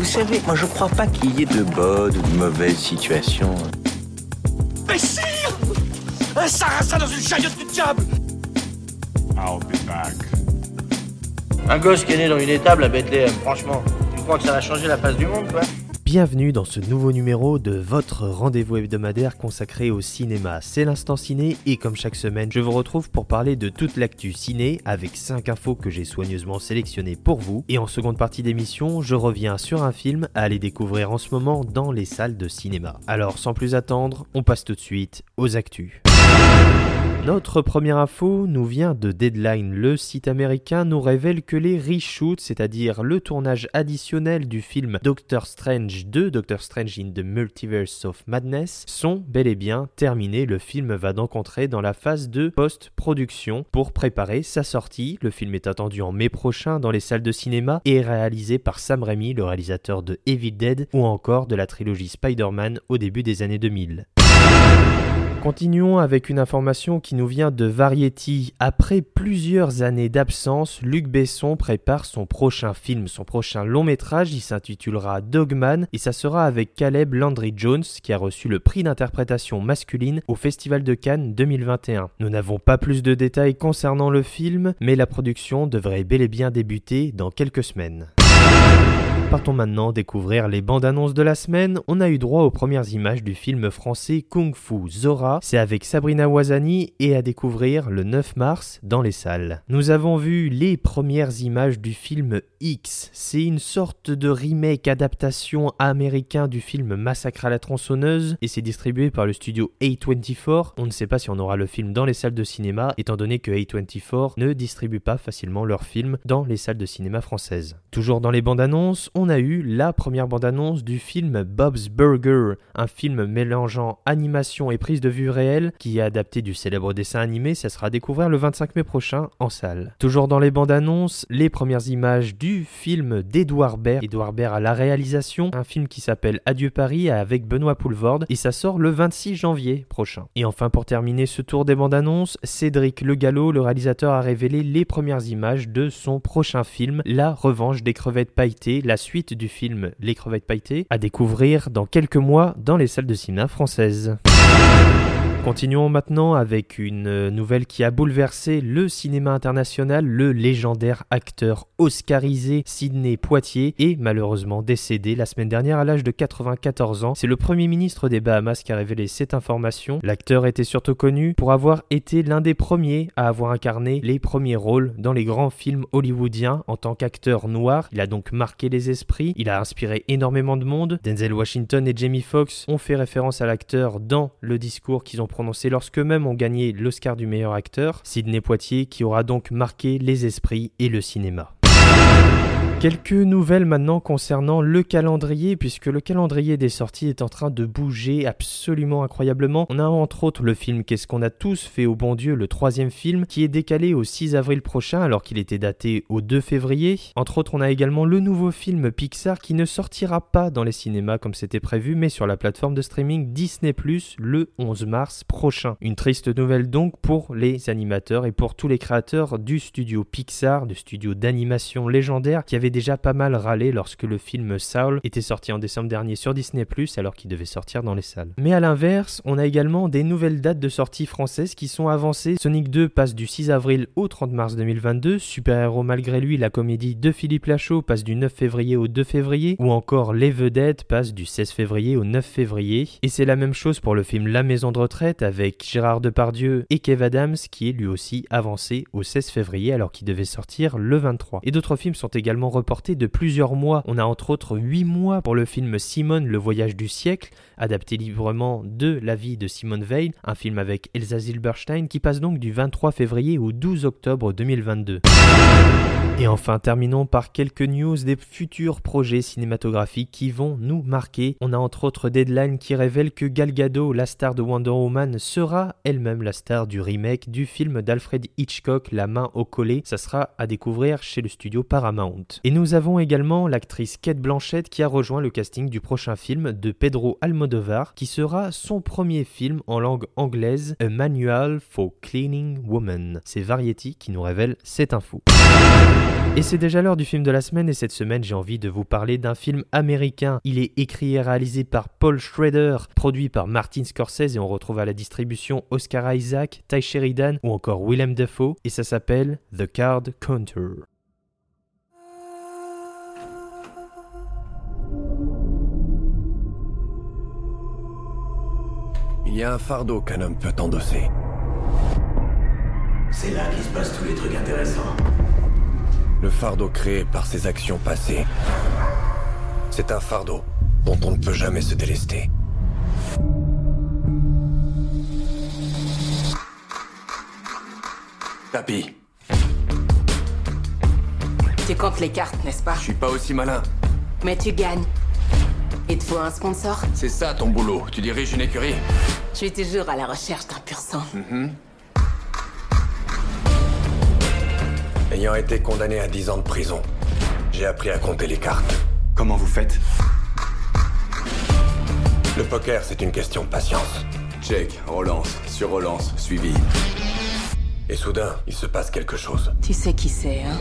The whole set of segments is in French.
Vous savez, moi je crois pas qu'il y ait de bonnes ou de mauvaises situations. Mais sire Un sarrasin dans une chariote du diable I'll be back. Un gosse qui est né dans une étable à Bethléem, franchement. Tu crois que ça va changer la face du monde, quoi Bienvenue dans ce nouveau numéro de votre rendez-vous hebdomadaire consacré au cinéma. C'est l'instant ciné et comme chaque semaine, je vous retrouve pour parler de toute l'actu ciné avec 5 infos que j'ai soigneusement sélectionnées pour vous. Et en seconde partie d'émission, je reviens sur un film à aller découvrir en ce moment dans les salles de cinéma. Alors sans plus attendre, on passe tout de suite aux actus. Notre première info nous vient de Deadline. Le site américain nous révèle que les reshoots, c'est-à-dire le tournage additionnel du film Doctor Strange 2, Doctor Strange in the Multiverse of Madness, sont bel et bien terminés. Le film va donc entrer dans la phase de post-production pour préparer sa sortie. Le film est attendu en mai prochain dans les salles de cinéma et est réalisé par Sam Raimi, le réalisateur de Evil Dead ou encore de la trilogie Spider-Man au début des années 2000. Continuons avec une information qui nous vient de Variety. Après plusieurs années d'absence, Luc Besson prépare son prochain film, son prochain long métrage. Il s'intitulera Dogman et ça sera avec Caleb Landry Jones qui a reçu le prix d'interprétation masculine au Festival de Cannes 2021. Nous n'avons pas plus de détails concernant le film, mais la production devrait bel et bien débuter dans quelques semaines. Partons maintenant découvrir les bandes annonces de la semaine. On a eu droit aux premières images du film français Kung Fu Zora. C'est avec Sabrina Wazani et à découvrir le 9 mars dans les salles. Nous avons vu les premières images du film X. C'est une sorte de remake adaptation américain du film Massacre à la tronçonneuse et c'est distribué par le studio A24. On ne sait pas si on aura le film dans les salles de cinéma étant donné que A24 ne distribue pas facilement leurs films dans les salles de cinéma françaises. Toujours dans les bandes annonces, on a eu la première bande-annonce du film Bob's Burger, un film mélangeant animation et prise de vue réelle qui est adapté du célèbre dessin animé. Ça sera découvert le 25 mai prochain en salle. Toujours dans les bandes annonces, les premières images du film d'Edouard Baird. Edouard Baird à la réalisation, un film qui s'appelle Adieu Paris avec Benoît Poulvorde et ça sort le 26 janvier prochain. Et enfin pour terminer ce tour des bandes annonces, Cédric Le Gallo, le réalisateur, a révélé les premières images de son prochain film, La Revanche des crevettes pailletées, la suite du film Les crevettes pailletées, à découvrir dans quelques mois dans les salles de cinéma françaises. Continuons maintenant avec une nouvelle qui a bouleversé le cinéma international. Le légendaire acteur oscarisé Sidney Poitier est malheureusement décédé la semaine dernière à l'âge de 94 ans. C'est le premier ministre des Bahamas qui a révélé cette information. L'acteur était surtout connu pour avoir été l'un des premiers à avoir incarné les premiers rôles dans les grands films hollywoodiens en tant qu'acteur noir. Il a donc marqué les esprits, il a inspiré énormément de monde. Denzel Washington et Jamie Foxx ont fait référence à l'acteur dans le discours qu'ils ont prononcé lorsqu'eux-mêmes ont gagné l'Oscar du meilleur acteur, Sidney Poitier qui aura donc marqué les esprits et le cinéma. Quelques nouvelles maintenant concernant le calendrier, puisque le calendrier des sorties est en train de bouger absolument incroyablement. On a entre autres le film Qu'est-ce qu'on a tous fait au bon Dieu, le troisième film, qui est décalé au 6 avril prochain alors qu'il était daté au 2 février. Entre autres, on a également le nouveau film Pixar qui ne sortira pas dans les cinémas comme c'était prévu, mais sur la plateforme de streaming Disney ⁇ le 11 mars prochain. Une triste nouvelle donc pour les animateurs et pour tous les créateurs du studio Pixar, du studio d'animation légendaire qui avait déjà pas mal râlé lorsque le film Saul était sorti en décembre dernier sur Disney ⁇ alors qu'il devait sortir dans les salles. Mais à l'inverse, on a également des nouvelles dates de sortie françaises qui sont avancées. Sonic 2 passe du 6 avril au 30 mars 2022, Super Héros malgré lui, la comédie de Philippe Lachaud passe du 9 février au 2 février, ou encore Les Vedettes passe du 16 février au 9 février. Et c'est la même chose pour le film La Maison de Retraite avec Gérard Depardieu et Kev Adams qui est lui aussi avancé au 16 février alors qu'il devait sortir le 23. Et d'autres films sont également de plusieurs mois. On a entre autres 8 mois pour le film Simone, le voyage du siècle, adapté librement de la vie de Simone Veil, un film avec Elsa Zilberstein qui passe donc du 23 février au 12 octobre 2022. Et enfin, terminons par quelques news des futurs projets cinématographiques qui vont nous marquer. On a entre autres Deadline qui révèle que Gal Gadot, la star de Wonder Woman, sera elle-même la star du remake du film d'Alfred Hitchcock, La main au collet. Ça sera à découvrir chez le studio Paramount. Et nous avons également l'actrice Kate Blanchett qui a rejoint le casting du prochain film de Pedro Almodovar, qui sera son premier film en langue anglaise, A Manual for Cleaning Woman. C'est Variety qui nous révèle cette info. Et c'est déjà l'heure du film de la semaine et cette semaine j'ai envie de vous parler d'un film américain. Il est écrit et réalisé par Paul Schrader, produit par Martin Scorsese et on retrouve à la distribution Oscar Isaac, Ty Sheridan ou encore Willem Dafoe et ça s'appelle The Card Counter. Il y a un fardeau qu'un homme peut endosser. C'est là qu'il se passe tous les trucs intéressants. Le fardeau créé par ses actions passées. C'est un fardeau dont on ne peut jamais se délester. Papy, Tu comptes les cartes, n'est-ce pas? Je suis pas aussi malin. Mais tu gagnes. Il te faut un sponsor? C'est ça ton boulot. Tu diriges une écurie. Je suis toujours à la recherche d'un pur sang. Ayant été condamné à 10 ans de prison, j'ai appris à compter les cartes. comment vous faites? Le poker, c'est une question de patience. Check, relance, sur relance, suivi. Et soudain, il se passe quelque chose. Tu sais qui c'est, hein?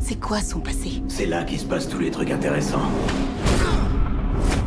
C'est quoi son passé? C'est là qu'il se passe tous les trucs intéressants.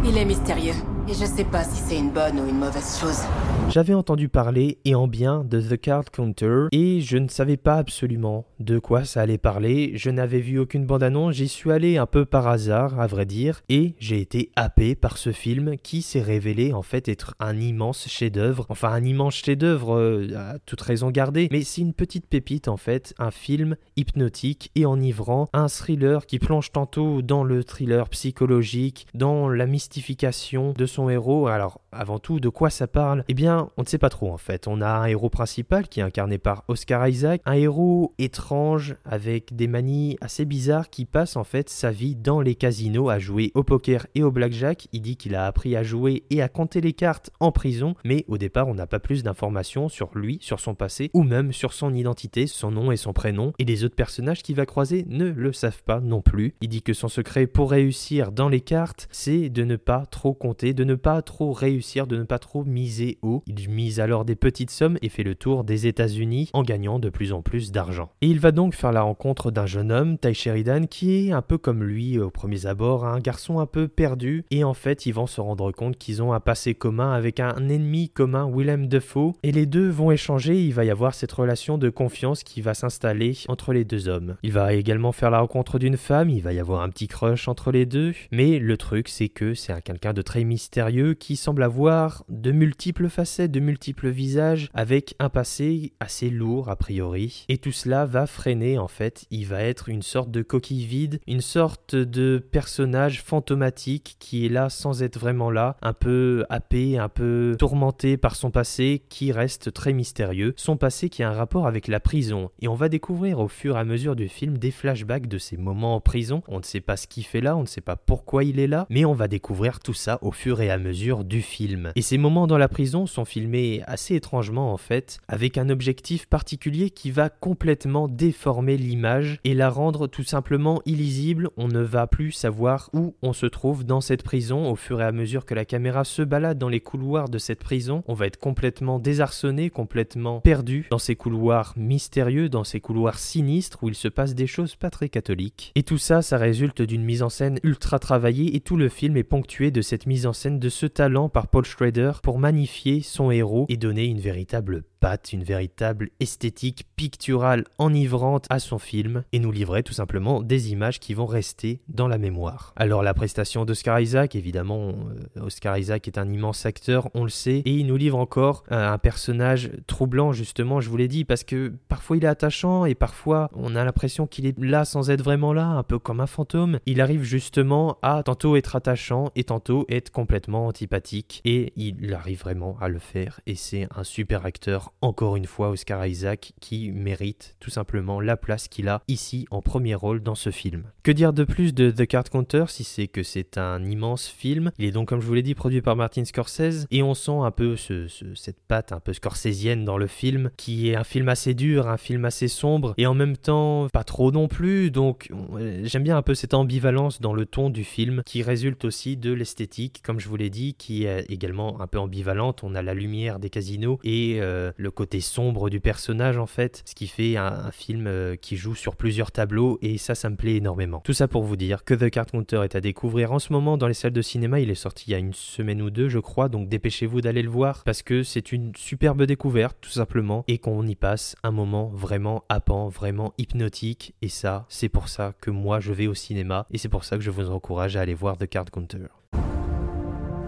Il est mystérieux. Et je sais pas si c'est une bonne ou une mauvaise chose. J'avais entendu parler et en bien de The Card Counter et je ne savais pas absolument de quoi ça allait parler. Je n'avais vu aucune bande-annonce, j'y suis allé un peu par hasard, à vrai dire, et j'ai été happé par ce film qui s'est révélé en fait être un immense chef-d'œuvre. Enfin, un immense chef-d'œuvre euh, à toute raison gardée, mais c'est une petite pépite en fait, un film hypnotique et enivrant, un thriller qui plonge tantôt dans le thriller psychologique, dans la mystification de son héros. Alors, avant tout, de quoi ça parle? Eh bien, on ne sait pas trop en fait. On a un héros principal qui est incarné par Oscar Isaac, un héros étrange avec des manies assez bizarres qui passe en fait sa vie dans les casinos à jouer au poker et au blackjack. Il dit qu'il a appris à jouer et à compter les cartes en prison, mais au départ, on n'a pas plus d'informations sur lui, sur son passé ou même sur son identité, son nom et son prénom. Et les autres personnages qu'il va croiser ne le savent pas non plus. Il dit que son secret pour réussir dans les cartes, c'est de ne pas trop compter, ne pas trop réussir, de ne pas trop miser haut. Il mise alors des petites sommes et fait le tour des États-Unis en gagnant de plus en plus d'argent. Et il va donc faire la rencontre d'un jeune homme, Ty Sheridan, qui est un peu comme lui au premier abord, un garçon un peu perdu. Et en fait, ils vont se rendre compte qu'ils ont un passé commun avec un ennemi commun, Willem Dafoe. Et les deux vont échanger. Il va y avoir cette relation de confiance qui va s'installer entre les deux hommes. Il va également faire la rencontre d'une femme. Il va y avoir un petit crush entre les deux. Mais le truc, c'est que c'est un quelqu'un de très mystérieux qui semble avoir de multiples facettes, de multiples visages, avec un passé assez lourd a priori. Et tout cela va freiner en fait, il va être une sorte de coquille vide, une sorte de personnage fantomatique qui est là sans être vraiment là, un peu happé, un peu tourmenté par son passé qui reste très mystérieux, son passé qui a un rapport avec la prison. Et on va découvrir au fur et à mesure du film des flashbacks de ses moments en prison. On ne sait pas ce qu'il fait là, on ne sait pas pourquoi il est là, mais on va découvrir tout ça au fur et à mesure du film. Et ces moments dans la prison sont filmés assez étrangement en fait, avec un objectif particulier qui va complètement déformer l'image et la rendre tout simplement illisible. On ne va plus savoir où on se trouve dans cette prison au fur et à mesure que la caméra se balade dans les couloirs de cette prison. On va être complètement désarçonné, complètement perdu dans ces couloirs mystérieux, dans ces couloirs sinistres où il se passe des choses pas très catholiques. Et tout ça, ça résulte d'une mise en scène ultra travaillée et tout le film est ponctué de cette mise en scène, de ce talent par Paul Schrader pour magnifier son héros et donner une véritable patte, une véritable esthétique picturale enivrante à son film et nous livrer tout simplement des images qui vont rester dans la mémoire. Alors la prestation d'Oscar Isaac, évidemment, euh, Oscar Isaac est un immense acteur, on le sait, et il nous livre encore un personnage troublant justement, je vous l'ai dit, parce que parfois il est attachant et parfois on a l'impression qu'il est là sans être vraiment là, un peu comme un fantôme. Il arrive justement à tantôt être attachant et tantôt être complètement antipathique et il arrive vraiment à le faire et c'est un super acteur encore une fois Oscar Isaac qui mérite tout simplement la place qu'il a ici en premier rôle dans ce film. Que dire de plus de The Card Counter si c'est que c'est un immense film? Il est donc comme je vous l'ai dit produit par Martin Scorsese et on sent un peu ce, ce- cette patte un peu scorsésienne dans le film qui est un film assez dur, un film assez sombre et en même temps pas trop non plus donc euh, j'aime bien un peu cette ambivalence dans le ton du film qui résulte aussi de l'esthétique comme je vous l'ai dit qui est également un peu ambivalente on a la lumière des casinos et euh, le côté sombre du personnage en fait, ce qui fait un, film euh, qui joue sur plusieurs tableaux et ça, ça me plaît énormément. Tout ça pour vous dire que The Card Counter est à découvrir en ce moment dans les salles de cinéma. Il est sorti il y a une semaine ou deux, je crois, donc dépêchez-vous d'aller le voir parce que c'est une superbe découverte tout simplement et qu'on y passe un moment vraiment happant, vraiment hypnotique et ça, c'est pour ça que moi je vais au cinéma et c'est pour ça que je vous encourage à aller voir The Card Counter.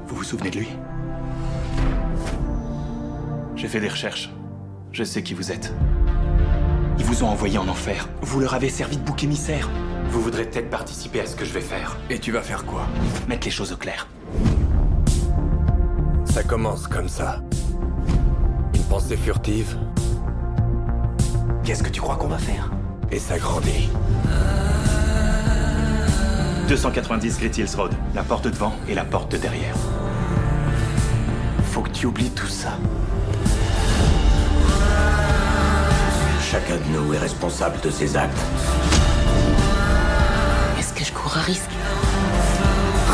Vous vous souvenez de lui? J'ai fait des recherches. Je sais qui vous êtes. Ils vous ont envoyé en enfer. Vous leur avez servi de bouc émissaire. Vous voudrez peut-être participer à ce que je vais faire. Et tu vas faire quoi? Mettre les choses au clair. Ça commence comme ça. Une pensée furtive. Qu'est-ce que tu crois qu'on va faire? Et ça grandit. 290 Great Hills Road. La porte devant et la porte de derrière. Faut que tu oublies tout ça. Chacun de nous est responsable de ses actes. Est-ce que je cours un risque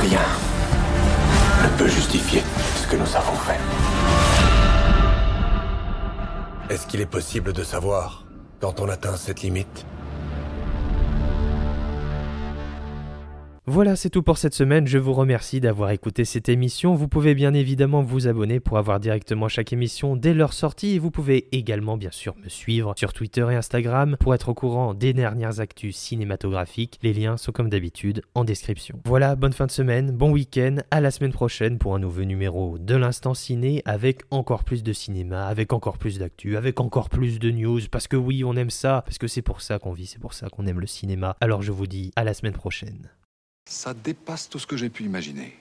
Rien ne peut justifier ce que nous avons fait. Est-ce qu'il est possible de savoir quand on atteint cette limite? Voilà, c'est tout pour cette semaine. Je vous remercie d'avoir écouté cette émission. Vous pouvez bien évidemment vous abonner pour avoir directement chaque émission dès leur sortie et vous pouvez également bien sûr me suivre sur Twitter et Instagram pour être au courant des dernières actus cinématographiques. Les liens sont comme d'habitude en description. Voilà, bonne fin de semaine, bon week-end, à la semaine prochaine pour un nouveau numéro de l'instant ciné avec encore plus de cinéma, avec encore plus d'actu, avec encore plus de news parce que oui, on aime ça, parce que c'est pour ça qu'on vit, c'est pour ça qu'on aime le cinéma. Alors je vous dis à la semaine prochaine. Ça dépasse tout ce que j'ai pu imaginer.